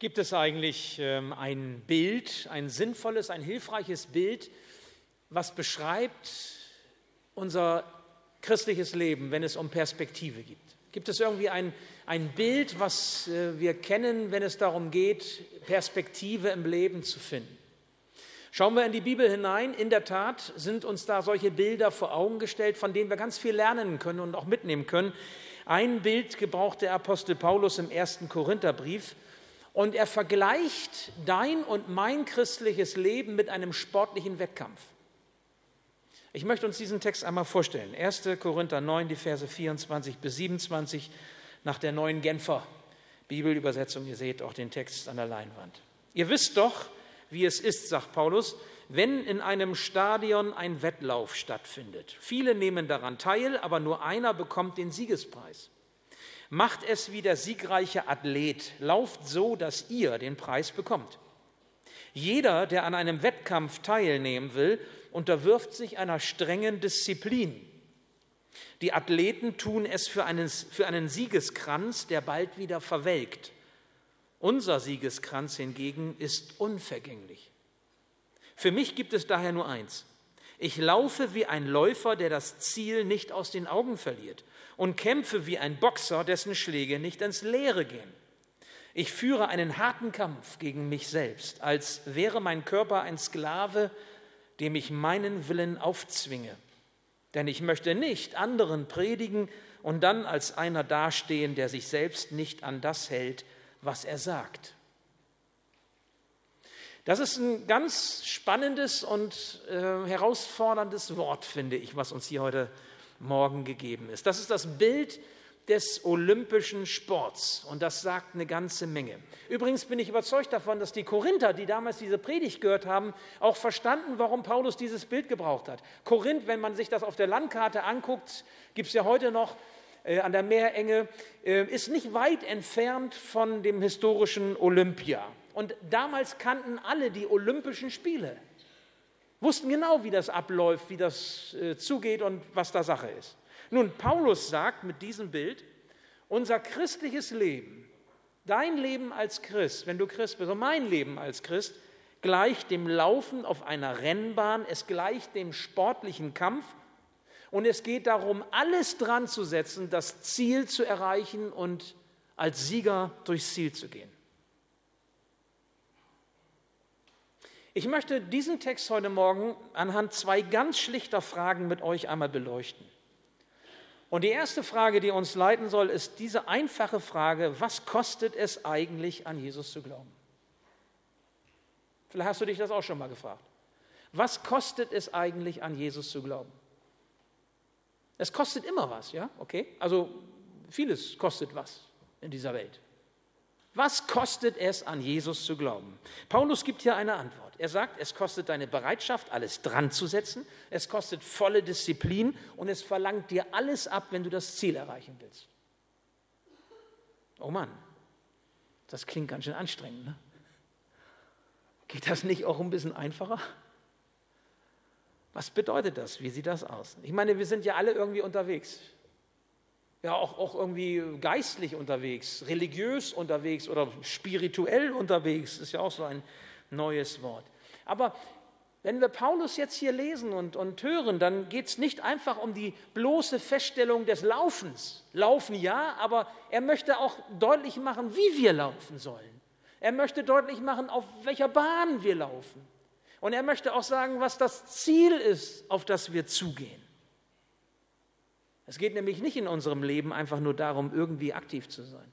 Gibt es eigentlich ähm, ein Bild, ein sinnvolles, ein hilfreiches Bild, was beschreibt unser christliches Leben, wenn es um Perspektive geht? Gibt es irgendwie ein, ein Bild, was äh, wir kennen, wenn es darum geht, Perspektive im Leben zu finden? Schauen wir in die Bibel hinein. In der Tat sind uns da solche Bilder vor Augen gestellt, von denen wir ganz viel lernen können und auch mitnehmen können. Ein Bild gebraucht der Apostel Paulus im ersten Korintherbrief. Und er vergleicht dein und mein christliches Leben mit einem sportlichen Wettkampf. Ich möchte uns diesen Text einmal vorstellen. 1. Korinther 9, die Verse 24 bis 27 nach der neuen Genfer Bibelübersetzung. Ihr seht auch den Text an der Leinwand. Ihr wisst doch, wie es ist, sagt Paulus, wenn in einem Stadion ein Wettlauf stattfindet. Viele nehmen daran teil, aber nur einer bekommt den Siegespreis. Macht es wie der siegreiche Athlet, lauft so, dass ihr den Preis bekommt. Jeder, der an einem Wettkampf teilnehmen will, unterwirft sich einer strengen Disziplin. Die Athleten tun es für einen, für einen Siegeskranz, der bald wieder verwelkt. Unser Siegeskranz hingegen ist unvergänglich. Für mich gibt es daher nur eins. Ich laufe wie ein Läufer, der das Ziel nicht aus den Augen verliert und kämpfe wie ein Boxer, dessen Schläge nicht ins Leere gehen. Ich führe einen harten Kampf gegen mich selbst, als wäre mein Körper ein Sklave, dem ich meinen Willen aufzwinge. Denn ich möchte nicht anderen predigen und dann als einer dastehen, der sich selbst nicht an das hält, was er sagt. Das ist ein ganz spannendes und äh, herausforderndes Wort, finde ich, was uns hier heute Morgen gegeben ist. Das ist das Bild des olympischen Sports und das sagt eine ganze Menge. Übrigens bin ich überzeugt davon, dass die Korinther, die damals diese Predigt gehört haben, auch verstanden, warum Paulus dieses Bild gebraucht hat. Korinth, wenn man sich das auf der Landkarte anguckt, gibt es ja heute noch äh, an der Meerenge, äh, ist nicht weit entfernt von dem historischen Olympia. Und damals kannten alle die Olympischen Spiele, wussten genau, wie das abläuft, wie das äh, zugeht und was da Sache ist. Nun, Paulus sagt mit diesem Bild, unser christliches Leben, dein Leben als Christ, wenn du Christ bist, und mein Leben als Christ, gleicht dem Laufen auf einer Rennbahn, es gleicht dem sportlichen Kampf und es geht darum, alles dran zu setzen, das Ziel zu erreichen und als Sieger durchs Ziel zu gehen. Ich möchte diesen Text heute Morgen anhand zwei ganz schlichter Fragen mit euch einmal beleuchten. Und die erste Frage, die uns leiten soll, ist diese einfache Frage, was kostet es eigentlich, an Jesus zu glauben? Vielleicht hast du dich das auch schon mal gefragt. Was kostet es eigentlich, an Jesus zu glauben? Es kostet immer was, ja? Okay? Also vieles kostet was in dieser Welt. Was kostet es, an Jesus zu glauben? Paulus gibt hier eine Antwort. Er sagt, es kostet deine Bereitschaft, alles dran zu setzen, es kostet volle Disziplin und es verlangt dir alles ab, wenn du das Ziel erreichen willst. Oh Mann, das klingt ganz schön anstrengend. Ne? Geht das nicht auch ein bisschen einfacher? Was bedeutet das? Wie sieht das aus? Ich meine, wir sind ja alle irgendwie unterwegs. Ja, auch, auch irgendwie geistlich unterwegs, religiös unterwegs oder spirituell unterwegs. Ist ja auch so ein neues Wort. Aber wenn wir Paulus jetzt hier lesen und, und hören, dann geht es nicht einfach um die bloße Feststellung des Laufens. Laufen ja, aber er möchte auch deutlich machen, wie wir laufen sollen. Er möchte deutlich machen, auf welcher Bahn wir laufen. Und er möchte auch sagen, was das Ziel ist, auf das wir zugehen. Es geht nämlich nicht in unserem Leben einfach nur darum, irgendwie aktiv zu sein.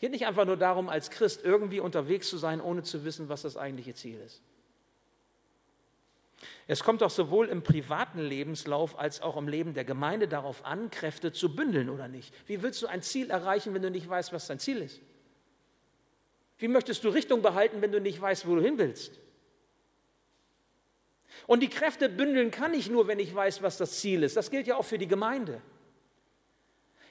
Es geht nicht einfach nur darum, als Christ irgendwie unterwegs zu sein, ohne zu wissen, was das eigentliche Ziel ist. Es kommt auch sowohl im privaten Lebenslauf als auch im Leben der Gemeinde darauf an, Kräfte zu bündeln oder nicht. Wie willst du ein Ziel erreichen, wenn du nicht weißt, was dein Ziel ist? Wie möchtest du Richtung behalten, wenn du nicht weißt, wo du hin willst? Und die Kräfte bündeln kann ich nur, wenn ich weiß, was das Ziel ist. Das gilt ja auch für die Gemeinde.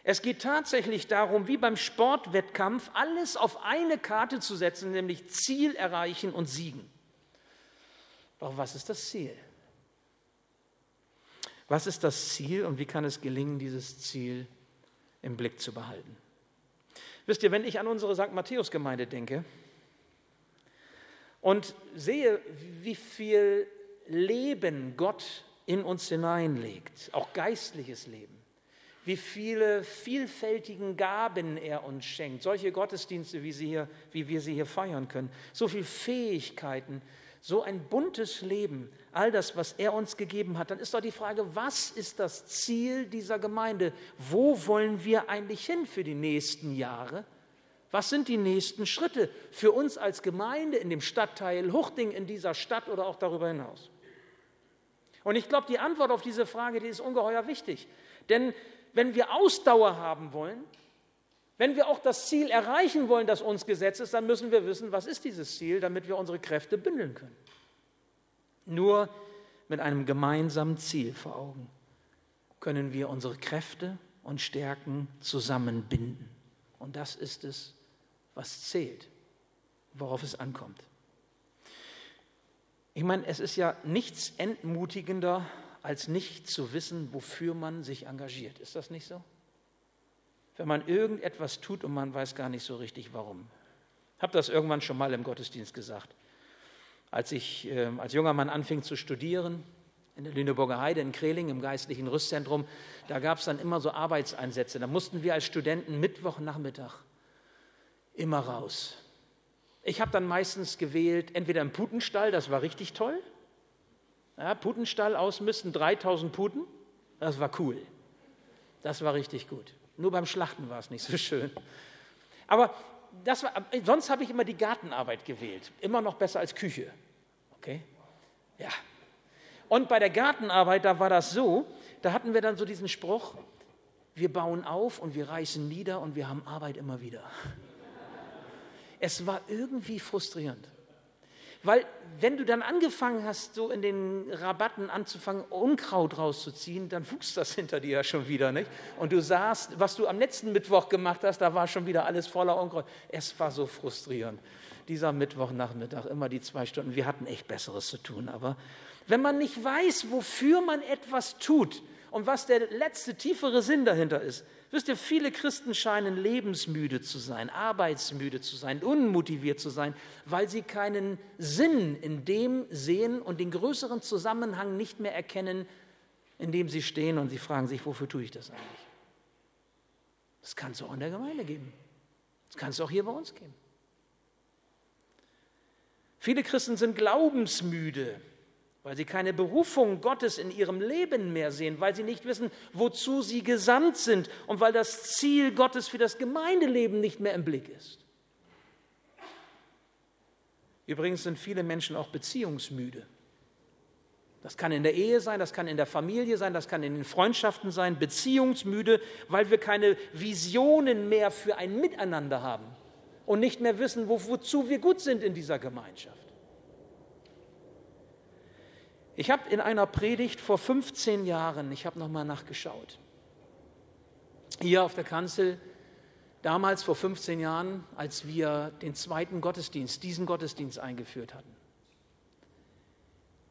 Es geht tatsächlich darum, wie beim Sportwettkampf, alles auf eine Karte zu setzen, nämlich Ziel erreichen und siegen. Doch was ist das Ziel? Was ist das Ziel und wie kann es gelingen, dieses Ziel im Blick zu behalten? Wisst ihr, wenn ich an unsere St. Matthäus-Gemeinde denke und sehe, wie viel Leben Gott in uns hineinlegt, auch geistliches Leben, wie viele vielfältigen Gaben er uns schenkt, solche Gottesdienste, wie, sie hier, wie wir sie hier feiern können, so viele Fähigkeiten, so ein buntes Leben, all das, was er uns gegeben hat, dann ist doch die Frage, was ist das Ziel dieser Gemeinde? Wo wollen wir eigentlich hin für die nächsten Jahre? Was sind die nächsten Schritte für uns als Gemeinde in dem Stadtteil Huchting, in dieser Stadt oder auch darüber hinaus? Und ich glaube, die Antwort auf diese Frage, die ist ungeheuer wichtig. Denn wenn wir Ausdauer haben wollen, wenn wir auch das Ziel erreichen wollen, das uns gesetzt ist, dann müssen wir wissen, was ist dieses Ziel, damit wir unsere Kräfte bündeln können. Nur mit einem gemeinsamen Ziel vor Augen können wir unsere Kräfte und Stärken zusammenbinden. Und das ist es, was zählt, worauf es ankommt. Ich meine, es ist ja nichts entmutigender, als nicht zu wissen, wofür man sich engagiert. Ist das nicht so? wenn man irgendetwas tut und man weiß gar nicht so richtig warum. Ich habe das irgendwann schon mal im Gottesdienst gesagt. Als ich äh, als junger Mann anfing zu studieren, in der Lüneburger Heide in Kreling im geistlichen Rüstzentrum, da gab es dann immer so Arbeitseinsätze. Da mussten wir als Studenten Mittwochnachmittag immer raus. Ich habe dann meistens gewählt, entweder im Putenstall, das war richtig toll. Ja, Putenstall ausmisten, 3000 Puten, das war cool. Das war richtig gut. Nur beim Schlachten war es nicht so schön. Aber das war, sonst habe ich immer die Gartenarbeit gewählt. Immer noch besser als Küche. Okay? Ja. Und bei der Gartenarbeit, da war das so, da hatten wir dann so diesen Spruch, wir bauen auf und wir reißen nieder und wir haben Arbeit immer wieder. Es war irgendwie frustrierend. Weil wenn du dann angefangen hast, so in den Rabatten anzufangen, Unkraut rauszuziehen, dann wuchs das hinter dir ja schon wieder, nicht? Und du sahst, was du am letzten Mittwoch gemacht hast, da war schon wieder alles voller Unkraut. Es war so frustrierend. Dieser Mittwochnachmittag, immer die zwei Stunden. Wir hatten echt Besseres zu tun. Aber wenn man nicht weiß, wofür man etwas tut und was der letzte, tiefere Sinn dahinter ist, Wisst ihr, viele Christen scheinen lebensmüde zu sein, arbeitsmüde zu sein, unmotiviert zu sein, weil sie keinen Sinn in dem sehen und den größeren Zusammenhang nicht mehr erkennen, in dem sie stehen und sie fragen sich, wofür tue ich das eigentlich? Das kann es auch in der Gemeinde geben. Das kann es auch hier bei uns geben. Viele Christen sind glaubensmüde weil sie keine Berufung Gottes in ihrem Leben mehr sehen, weil sie nicht wissen, wozu sie gesandt sind und weil das Ziel Gottes für das Gemeindeleben nicht mehr im Blick ist. Übrigens sind viele Menschen auch beziehungsmüde. Das kann in der Ehe sein, das kann in der Familie sein, das kann in den Freundschaften sein, beziehungsmüde, weil wir keine Visionen mehr für ein Miteinander haben und nicht mehr wissen, wo, wozu wir gut sind in dieser Gemeinschaft. Ich habe in einer Predigt vor 15 Jahren, ich habe nochmal nachgeschaut, hier auf der Kanzel, damals vor 15 Jahren, als wir den zweiten Gottesdienst, diesen Gottesdienst eingeführt hatten.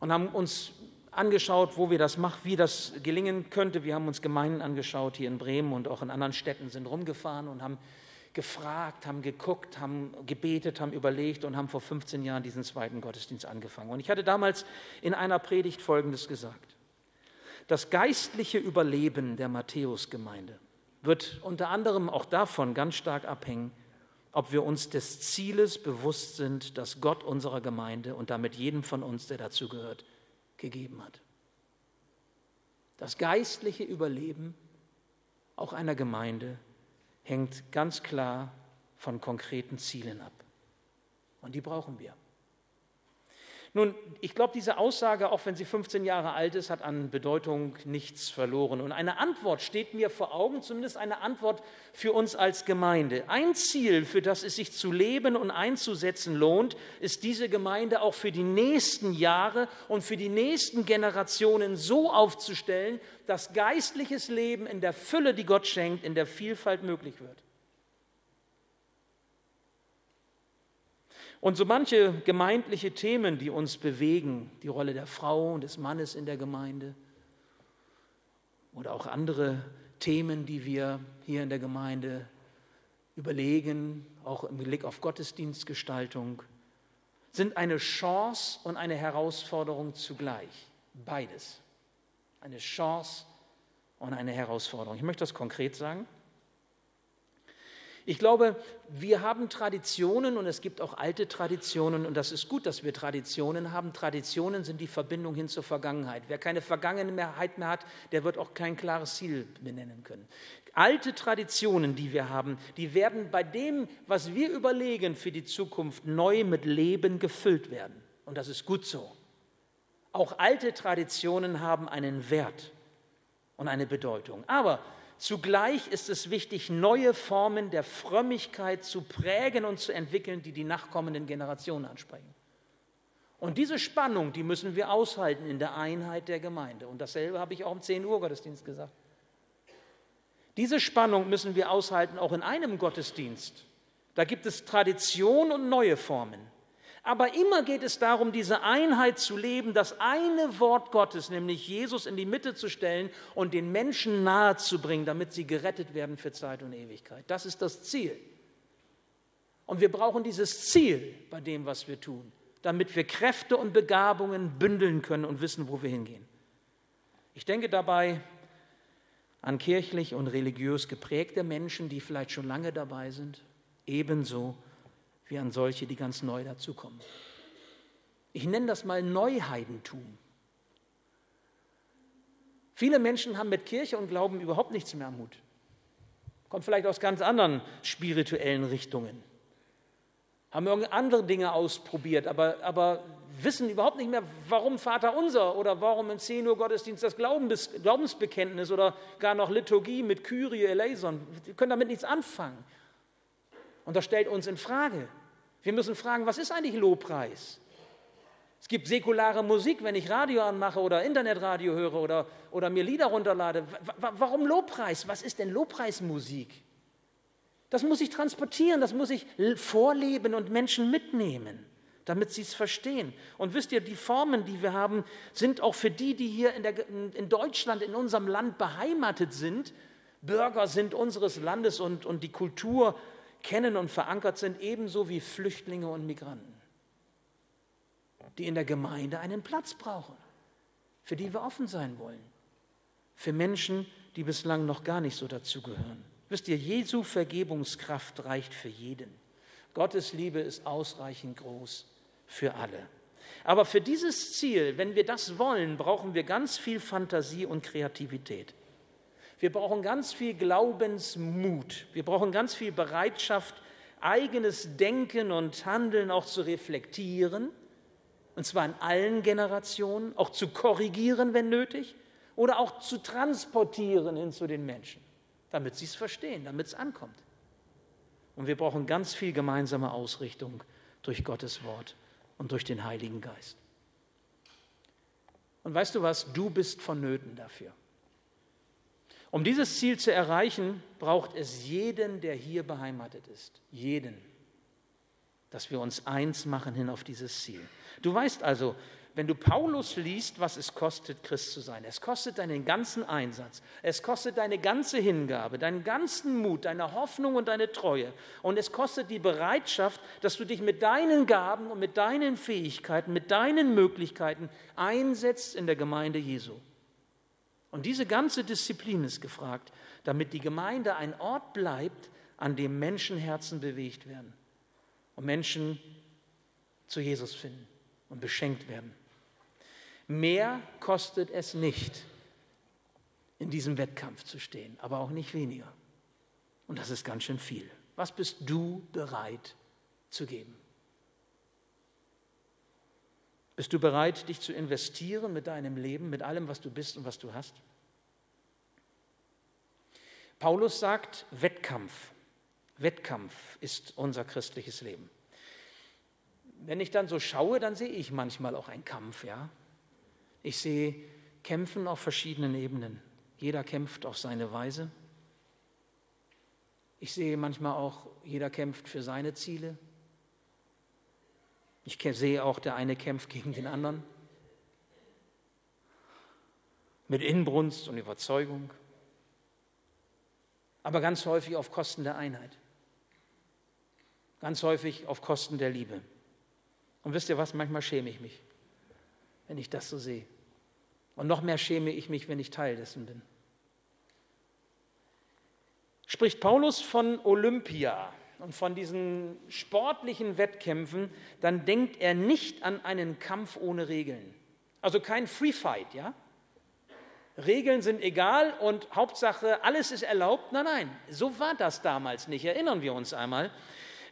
Und haben uns angeschaut, wo wir das machen, wie das gelingen könnte. Wir haben uns Gemeinden angeschaut, hier in Bremen und auch in anderen Städten, sind rumgefahren und haben gefragt, haben geguckt, haben gebetet, haben überlegt und haben vor 15 Jahren diesen zweiten Gottesdienst angefangen. Und ich hatte damals in einer Predigt Folgendes gesagt. Das geistliche Überleben der Matthäusgemeinde wird unter anderem auch davon ganz stark abhängen, ob wir uns des Zieles bewusst sind, das Gott unserer Gemeinde und damit jedem von uns, der dazu gehört, gegeben hat. Das geistliche Überleben auch einer Gemeinde hängt ganz klar von konkreten Zielen ab. Und die brauchen wir. Nun, ich glaube, diese Aussage, auch wenn sie 15 Jahre alt ist, hat an Bedeutung nichts verloren. Und eine Antwort steht mir vor Augen, zumindest eine Antwort für uns als Gemeinde. Ein Ziel, für das es sich zu leben und einzusetzen lohnt, ist diese Gemeinde auch für die nächsten Jahre und für die nächsten Generationen so aufzustellen, dass geistliches Leben in der Fülle, die Gott schenkt, in der Vielfalt möglich wird. Und so manche gemeindliche Themen, die uns bewegen, die Rolle der Frau und des Mannes in der Gemeinde oder auch andere Themen, die wir hier in der Gemeinde Überlegen, auch im Blick auf Gottesdienstgestaltung, sind eine Chance und eine Herausforderung zugleich. Beides. Eine Chance und eine Herausforderung. Ich möchte das konkret sagen. Ich glaube, wir haben Traditionen und es gibt auch alte Traditionen und das ist gut, dass wir Traditionen haben. Traditionen sind die Verbindung hin zur Vergangenheit. Wer keine Vergangenheit mehr hat, der wird auch kein klares Ziel benennen können. Alte Traditionen, die wir haben, die werden bei dem, was wir überlegen für die Zukunft, neu mit Leben gefüllt werden. Und das ist gut so. Auch alte Traditionen haben einen Wert und eine Bedeutung. Aber Zugleich ist es wichtig, neue Formen der Frömmigkeit zu prägen und zu entwickeln, die die nachkommenden Generationen ansprechen. Und diese Spannung, die müssen wir aushalten in der Einheit der Gemeinde. Und dasselbe habe ich auch im 10 Uhr Gottesdienst gesagt. Diese Spannung müssen wir aushalten auch in einem Gottesdienst. Da gibt es Tradition und neue Formen. Aber immer geht es darum, diese Einheit zu leben, das eine Wort Gottes, nämlich Jesus, in die Mitte zu stellen und den Menschen nahe zu bringen, damit sie gerettet werden für Zeit und Ewigkeit. Das ist das Ziel. Und wir brauchen dieses Ziel bei dem, was wir tun, damit wir Kräfte und Begabungen bündeln können und wissen, wo wir hingehen. Ich denke dabei an kirchlich und religiös geprägte Menschen, die vielleicht schon lange dabei sind, ebenso wie an solche, die ganz neu dazukommen. Ich nenne das mal Neuheidentum. Viele Menschen haben mit Kirche und Glauben überhaupt nichts mehr am Hut. Kommt vielleicht aus ganz anderen spirituellen Richtungen. Haben irgendeine andere Dinge ausprobiert, aber, aber wissen überhaupt nicht mehr, warum Vater unser oder warum im 10 Uhr Gottesdienst das Glaubens, Glaubensbekenntnis oder gar noch Liturgie mit Kyrie eleison. Wir können damit nichts anfangen. Und das stellt uns in Frage. Wir müssen fragen, was ist eigentlich Lobpreis? Es gibt säkulare Musik, wenn ich Radio anmache oder Internetradio höre oder, oder mir Lieder runterlade. Warum Lobpreis? Was ist denn Lobpreismusik? Das muss ich transportieren, das muss ich vorleben und Menschen mitnehmen, damit sie es verstehen. Und wisst ihr, die Formen, die wir haben, sind auch für die, die hier in, der, in Deutschland, in unserem Land beheimatet sind, Bürger sind unseres Landes und, und die Kultur kennen und verankert sind, ebenso wie Flüchtlinge und Migranten, die in der Gemeinde einen Platz brauchen, für die wir offen sein wollen, für Menschen, die bislang noch gar nicht so dazugehören. Wisst ihr, Jesu Vergebungskraft reicht für jeden. Gottes Liebe ist ausreichend groß für alle. Aber für dieses Ziel, wenn wir das wollen, brauchen wir ganz viel Fantasie und Kreativität. Wir brauchen ganz viel Glaubensmut. Wir brauchen ganz viel Bereitschaft, eigenes Denken und Handeln auch zu reflektieren, und zwar in allen Generationen, auch zu korrigieren, wenn nötig, oder auch zu transportieren hin zu den Menschen, damit sie es verstehen, damit es ankommt. Und wir brauchen ganz viel gemeinsame Ausrichtung durch Gottes Wort und durch den Heiligen Geist. Und weißt du was, du bist vonnöten dafür. Um dieses Ziel zu erreichen, braucht es jeden, der hier beheimatet ist. Jeden. Dass wir uns eins machen hin auf dieses Ziel. Du weißt also, wenn du Paulus liest, was es kostet, Christ zu sein. Es kostet deinen ganzen Einsatz. Es kostet deine ganze Hingabe, deinen ganzen Mut, deine Hoffnung und deine Treue. Und es kostet die Bereitschaft, dass du dich mit deinen Gaben und mit deinen Fähigkeiten, mit deinen Möglichkeiten einsetzt in der Gemeinde Jesu. Und diese ganze Disziplin ist gefragt, damit die Gemeinde ein Ort bleibt, an dem Menschenherzen bewegt werden und Menschen zu Jesus finden und beschenkt werden. Mehr kostet es nicht, in diesem Wettkampf zu stehen, aber auch nicht weniger. Und das ist ganz schön viel. Was bist du bereit zu geben? Bist du bereit, dich zu investieren mit deinem Leben, mit allem, was du bist und was du hast? Paulus sagt, Wettkampf. Wettkampf ist unser christliches Leben. Wenn ich dann so schaue, dann sehe ich manchmal auch einen Kampf, ja. Ich sehe Kämpfen auf verschiedenen Ebenen. Jeder kämpft auf seine Weise. Ich sehe manchmal auch, jeder kämpft für seine Ziele. Ich sehe auch, der eine kämpft gegen den anderen. Mit Inbrunst und Überzeugung. Aber ganz häufig auf Kosten der Einheit. Ganz häufig auf Kosten der Liebe. Und wisst ihr was, manchmal schäme ich mich, wenn ich das so sehe. Und noch mehr schäme ich mich, wenn ich Teil dessen bin. Spricht Paulus von Olympia und von diesen sportlichen Wettkämpfen, dann denkt er nicht an einen Kampf ohne Regeln. Also kein Free Fight, ja? Regeln sind egal und Hauptsache, alles ist erlaubt. Nein, nein, so war das damals nicht. Erinnern wir uns einmal.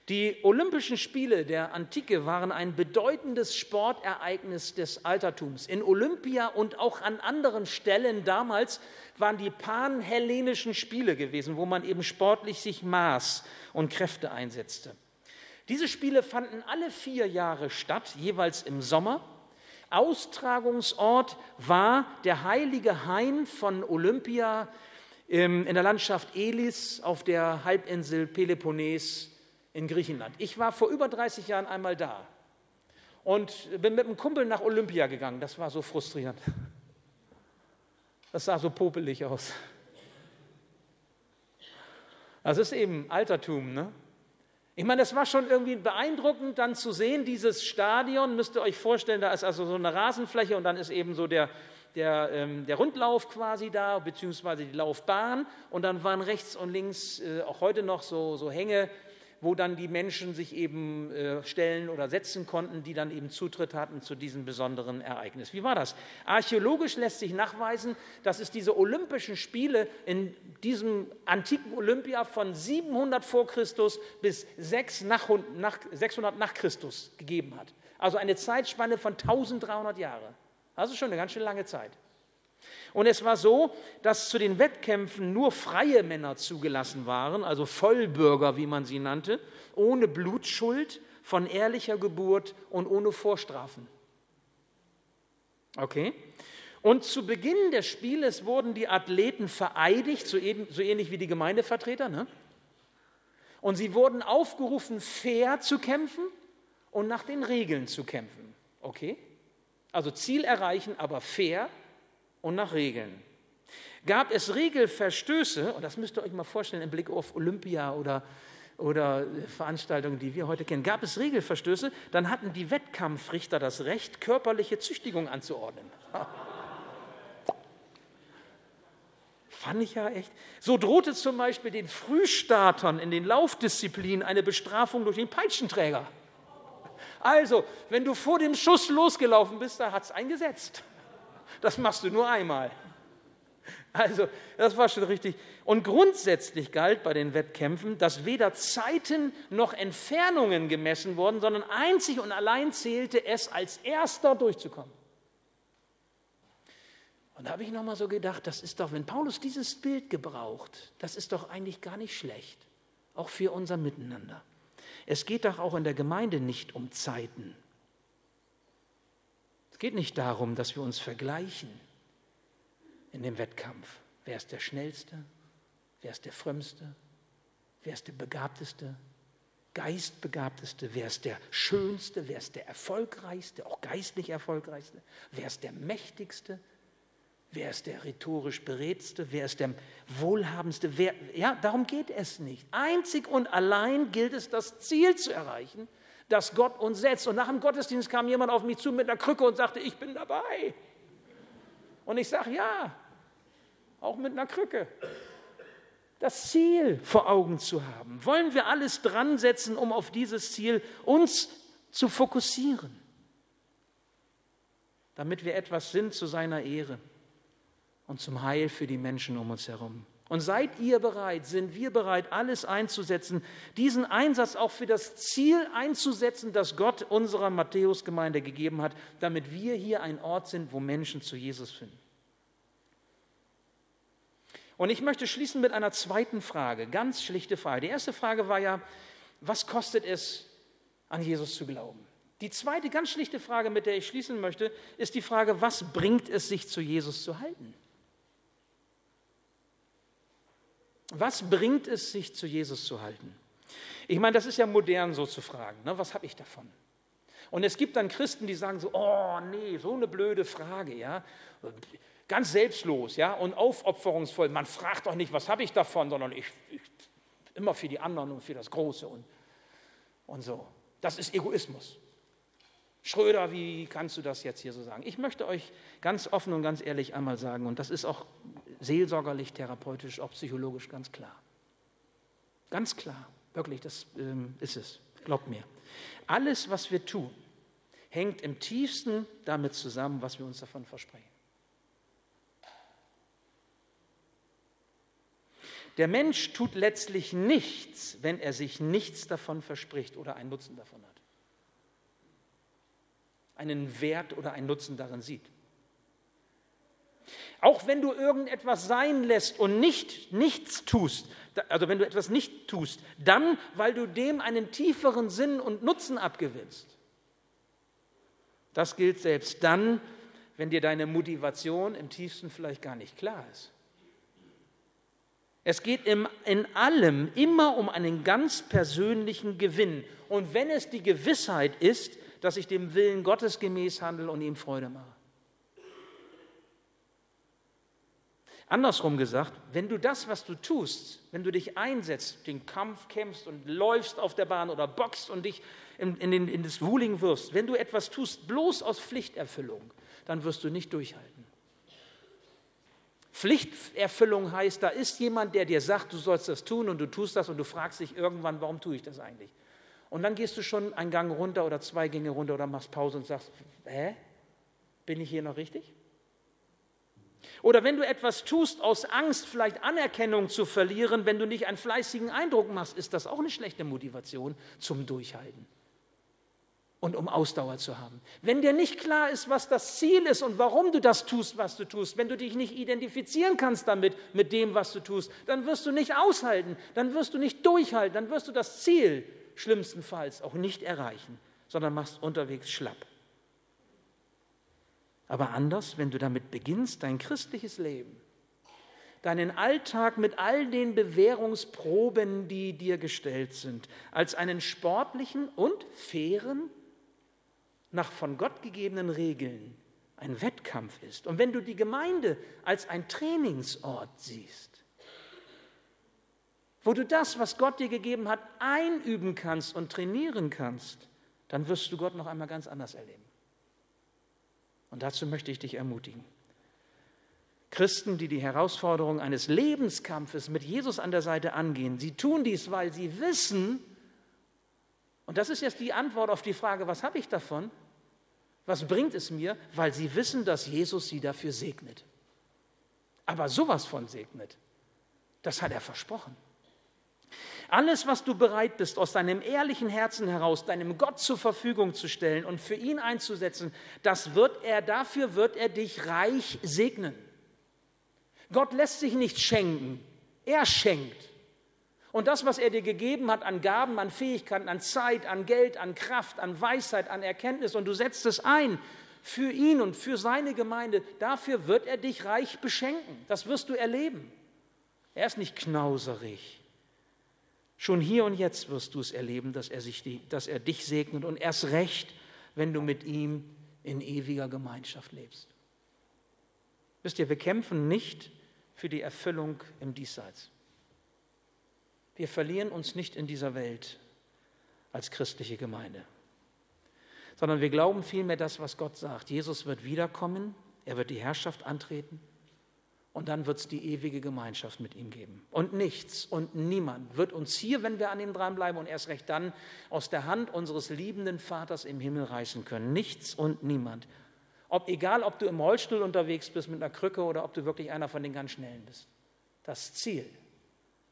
Die Olympischen Spiele der Antike waren ein bedeutendes Sportereignis des Altertums. In Olympia und auch an anderen Stellen damals waren die panhellenischen Spiele gewesen, wo man eben sportlich sich maß und Kräfte einsetzte. Diese Spiele fanden alle vier Jahre statt, jeweils im Sommer. Austragungsort war der heilige Hain von Olympia in der Landschaft Elis auf der Halbinsel Peloponnes in Griechenland. Ich war vor über 30 Jahren einmal da und bin mit einem Kumpel nach Olympia gegangen. Das war so frustrierend. Das sah so popelig aus. Das ist eben Altertum, ne? Ich meine, das war schon irgendwie beeindruckend, dann zu sehen, dieses Stadion, müsst ihr euch vorstellen, da ist also so eine Rasenfläche und dann ist eben so der, der, ähm, der Rundlauf quasi da, beziehungsweise die Laufbahn und dann waren rechts und links äh, auch heute noch so, so Hänge, wo dann die Menschen sich eben äh, stellen oder setzen konnten, die dann eben Zutritt hatten zu diesem besonderen Ereignis. Wie war das? Archäologisch lässt sich nachweisen, dass es diese Olympischen Spiele in diesem antiken Olympia von 700 vor Christus bis 600 nach Christus gegeben hat. Also eine Zeitspanne von 1300 Jahre. Also schon eine ganz schön lange Zeit. Und es war so, dass zu den Wettkämpfen nur freie Männer zugelassen waren, also Vollbürger, wie man sie nannte, ohne Blutschuld, von ehrlicher Geburt und ohne Vorstrafen. Okay? Und zu Beginn des Spieles wurden die Athleten vereidigt, so ähnlich wie die Gemeindevertreter. Ne? Und sie wurden aufgerufen, fair zu kämpfen und nach den Regeln zu kämpfen. Okay? Also Ziel erreichen, aber fair und nach Regeln. Gab es Regelverstöße, und das müsst ihr euch mal vorstellen im Blick auf Olympia oder, oder Veranstaltungen, die wir heute kennen, gab es Regelverstöße, dann hatten die Wettkampfrichter das Recht, körperliche Züchtigung anzuordnen. Fand ich ja echt. So drohte zum Beispiel den Frühstartern in den Laufdisziplinen eine Bestrafung durch den Peitschenträger. Also, wenn du vor dem Schuss losgelaufen bist, da hat es eingesetzt. Das machst du nur einmal. Also, das war schon richtig. Und grundsätzlich galt bei den Wettkämpfen, dass weder Zeiten noch Entfernungen gemessen wurden, sondern einzig und allein zählte es, als Erster durchzukommen. Und da habe ich nochmal so gedacht, das ist doch, wenn Paulus dieses Bild gebraucht, das ist doch eigentlich gar nicht schlecht, auch für unser Miteinander. Es geht doch auch in der Gemeinde nicht um Zeiten. Es geht nicht darum, dass wir uns vergleichen in dem Wettkampf. Wer ist der Schnellste? Wer ist der Frömmste? Wer ist der Begabteste? Geistbegabteste? Wer ist der Schönste? Wer ist der Erfolgreichste? Auch geistlich Erfolgreichste? Wer ist der Mächtigste? Wer ist der rhetorisch Beredteste? Wer ist der Wohlhabendste? Wer, ja, darum geht es nicht. Einzig und allein gilt es, das Ziel zu erreichen, das Gott uns setzt. Und nach dem Gottesdienst kam jemand auf mich zu mit einer Krücke und sagte, ich bin dabei. Und ich sage, ja, auch mit einer Krücke. Das Ziel vor Augen zu haben. Wollen wir alles dran setzen, um auf dieses Ziel uns zu fokussieren, damit wir etwas sind zu seiner Ehre und zum Heil für die Menschen um uns herum. Und seid ihr bereit, sind wir bereit, alles einzusetzen, diesen Einsatz auch für das Ziel einzusetzen, das Gott unserer Matthäusgemeinde gegeben hat, damit wir hier ein Ort sind, wo Menschen zu Jesus finden. Und ich möchte schließen mit einer zweiten Frage, ganz schlichte Frage. Die erste Frage war ja, was kostet es, an Jesus zu glauben? Die zweite ganz schlichte Frage, mit der ich schließen möchte, ist die Frage, was bringt es sich zu Jesus zu halten? Was bringt es, sich zu Jesus zu halten? Ich meine, das ist ja modern so zu fragen. Ne? Was habe ich davon? Und es gibt dann Christen, die sagen so, oh nee, so eine blöde Frage, ja. Ganz selbstlos, ja, und aufopferungsvoll. Man fragt doch nicht, was habe ich davon, sondern ich, ich immer für die anderen und für das Große. Und, und so. Das ist Egoismus. Schröder, wie kannst du das jetzt hier so sagen? Ich möchte euch ganz offen und ganz ehrlich einmal sagen, und das ist auch seelsorgerlich, therapeutisch, auch psychologisch ganz klar. Ganz klar, wirklich, das ähm, ist es. Glaubt mir. Alles, was wir tun, hängt im tiefsten damit zusammen, was wir uns davon versprechen. Der Mensch tut letztlich nichts, wenn er sich nichts davon verspricht oder einen Nutzen davon hat. Einen Wert oder einen Nutzen darin sieht. Auch wenn du irgendetwas sein lässt und nicht nichts tust, also wenn du etwas nicht tust, dann, weil du dem einen tieferen Sinn und Nutzen abgewinnst. Das gilt selbst dann, wenn dir deine Motivation im tiefsten vielleicht gar nicht klar ist. Es geht im, in allem immer um einen ganz persönlichen Gewinn. Und wenn es die Gewissheit ist, dass ich dem Willen Gottes gemäß handle und ihm Freude mache. Andersrum gesagt, wenn du das, was du tust, wenn du dich einsetzt, den Kampf kämpfst und läufst auf der Bahn oder boxt und dich in, in, den, in das Wuling wirfst, wenn du etwas tust, bloß aus Pflichterfüllung, dann wirst du nicht durchhalten. Pflichterfüllung heißt, da ist jemand, der dir sagt, du sollst das tun und du tust das und du fragst dich irgendwann, warum tue ich das eigentlich? Und dann gehst du schon einen Gang runter oder zwei Gänge runter oder machst Pause und sagst, hä? Bin ich hier noch richtig? Oder wenn du etwas tust aus Angst, vielleicht Anerkennung zu verlieren, wenn du nicht einen fleißigen Eindruck machst, ist das auch eine schlechte Motivation zum Durchhalten und um Ausdauer zu haben. Wenn dir nicht klar ist, was das Ziel ist und warum du das tust, was du tust, wenn du dich nicht identifizieren kannst damit, mit dem, was du tust, dann wirst du nicht aushalten, dann wirst du nicht durchhalten, dann wirst du das Ziel schlimmstenfalls auch nicht erreichen, sondern machst unterwegs schlapp. Aber anders, wenn du damit beginnst, dein christliches Leben, deinen Alltag mit all den Bewährungsproben, die dir gestellt sind, als einen sportlichen und fairen, nach von Gott gegebenen Regeln ein Wettkampf ist. Und wenn du die Gemeinde als ein Trainingsort siehst, wo du das, was Gott dir gegeben hat, einüben kannst und trainieren kannst, dann wirst du Gott noch einmal ganz anders erleben. Und dazu möchte ich dich ermutigen. Christen, die die Herausforderung eines Lebenskampfes mit Jesus an der Seite angehen, sie tun dies, weil sie wissen, und das ist jetzt die Antwort auf die Frage, was habe ich davon? Was bringt es mir? Weil sie wissen, dass Jesus sie dafür segnet. Aber sowas von segnet, das hat er versprochen. Alles, was du bereit bist, aus deinem ehrlichen Herzen heraus, deinem Gott zur Verfügung zu stellen und für ihn einzusetzen, das wird er, dafür wird er dich reich segnen. Gott lässt sich nicht schenken, er schenkt. Und das, was er dir gegeben hat an Gaben, an Fähigkeiten, an Zeit, an Geld, an Kraft, an Weisheit, an Erkenntnis, und du setzt es ein für ihn und für seine Gemeinde, dafür wird er dich reich beschenken. Das wirst du erleben. Er ist nicht knauserig. Schon hier und jetzt wirst du es erleben, dass er, sich, dass er dich segnet und erst recht, wenn du mit ihm in ewiger Gemeinschaft lebst. Wisst ihr, wir kämpfen nicht für die Erfüllung im Diesseits. Wir verlieren uns nicht in dieser Welt als christliche Gemeinde, sondern wir glauben vielmehr das, was Gott sagt. Jesus wird wiederkommen, er wird die Herrschaft antreten und dann wird es die ewige Gemeinschaft mit ihm geben. Und nichts und niemand wird uns hier, wenn wir an ihm dranbleiben und erst recht dann, aus der Hand unseres liebenden Vaters im Himmel reißen können. Nichts und niemand. Ob, egal, ob du im Rollstuhl unterwegs bist mit einer Krücke oder ob du wirklich einer von den ganz Schnellen bist. Das Ziel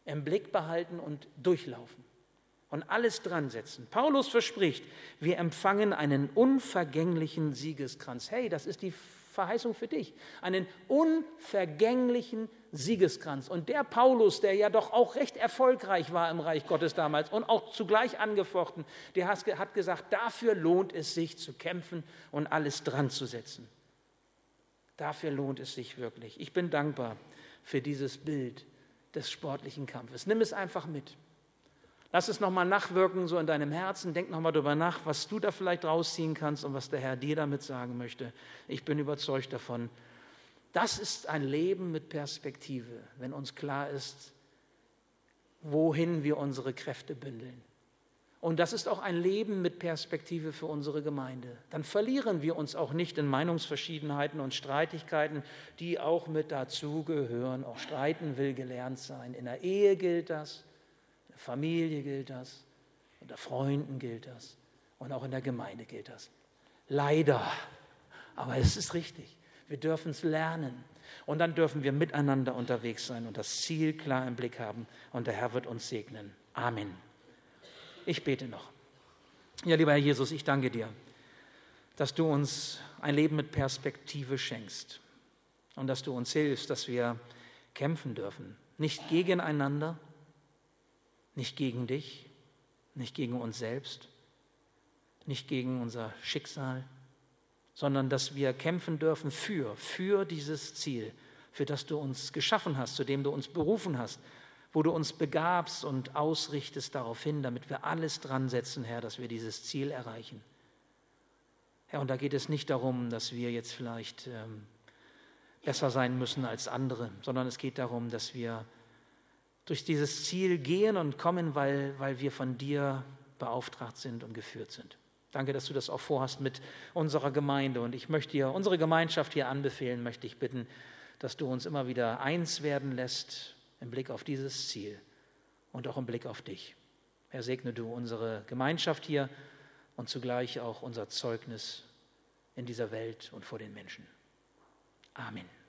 im Blick behalten und durchlaufen und alles dran setzen. Paulus verspricht, wir empfangen einen unvergänglichen Siegeskranz. Hey, das ist die Verheißung für dich. Einen unvergänglichen Siegeskranz. Und der Paulus, der ja doch auch recht erfolgreich war im Reich Gottes damals und auch zugleich angefochten, der hat gesagt, dafür lohnt es sich zu kämpfen und alles dran zu setzen. Dafür lohnt es sich wirklich. Ich bin dankbar für dieses Bild des sportlichen Kampfes. Nimm es einfach mit. Lass es nochmal nachwirken, so in deinem Herzen. Denk nochmal darüber nach, was du da vielleicht rausziehen kannst und was der Herr dir damit sagen möchte. Ich bin überzeugt davon. Das ist ein Leben mit Perspektive, wenn uns klar ist, wohin wir unsere Kräfte bündeln Und das ist auch ein Leben mit Perspektive für unsere Gemeinde. Dann verlieren wir uns auch nicht in Meinungsverschiedenheiten und Streitigkeiten, die auch mit dazugehören. Auch streiten will gelernt sein. In der Ehe gilt das, der Familie gilt das, unter Freunden gilt das und auch in der Gemeinde gilt das. Leider, aber es ist richtig. Wir dürfen es lernen. Und dann dürfen wir miteinander unterwegs sein und das Ziel klar im Blick haben. Und der Herr wird uns segnen. Amen. Ich bete noch. Ja, lieber Herr Jesus, ich danke dir, dass du uns ein Leben mit Perspektive schenkst und dass du uns hilfst, dass wir kämpfen dürfen. Nicht gegeneinander, nicht gegen dich, nicht gegen uns selbst, nicht gegen unser Schicksal, sondern dass wir kämpfen dürfen für, für dieses Ziel, für das du uns geschaffen hast, zu dem du uns berufen hast, wo du uns begabst und ausrichtest darauf hin, damit wir alles dran setzen, Herr, dass wir dieses Ziel erreichen. Herr, und da geht es nicht darum, dass wir jetzt vielleicht ähm, besser sein müssen als andere, sondern es geht darum, dass wir durch dieses Ziel gehen und kommen, weil, weil wir von dir beauftragt sind und geführt sind. Danke, dass du das auch vorhast mit unserer Gemeinde. Und ich möchte dir unsere Gemeinschaft hier anbefehlen, möchte ich bitten, dass du uns immer wieder eins werden lässt im Blick auf dieses Ziel und auch im Blick auf dich. Herr, segne du unsere Gemeinschaft hier und zugleich auch unser Zeugnis in dieser Welt und vor den Menschen. Amen.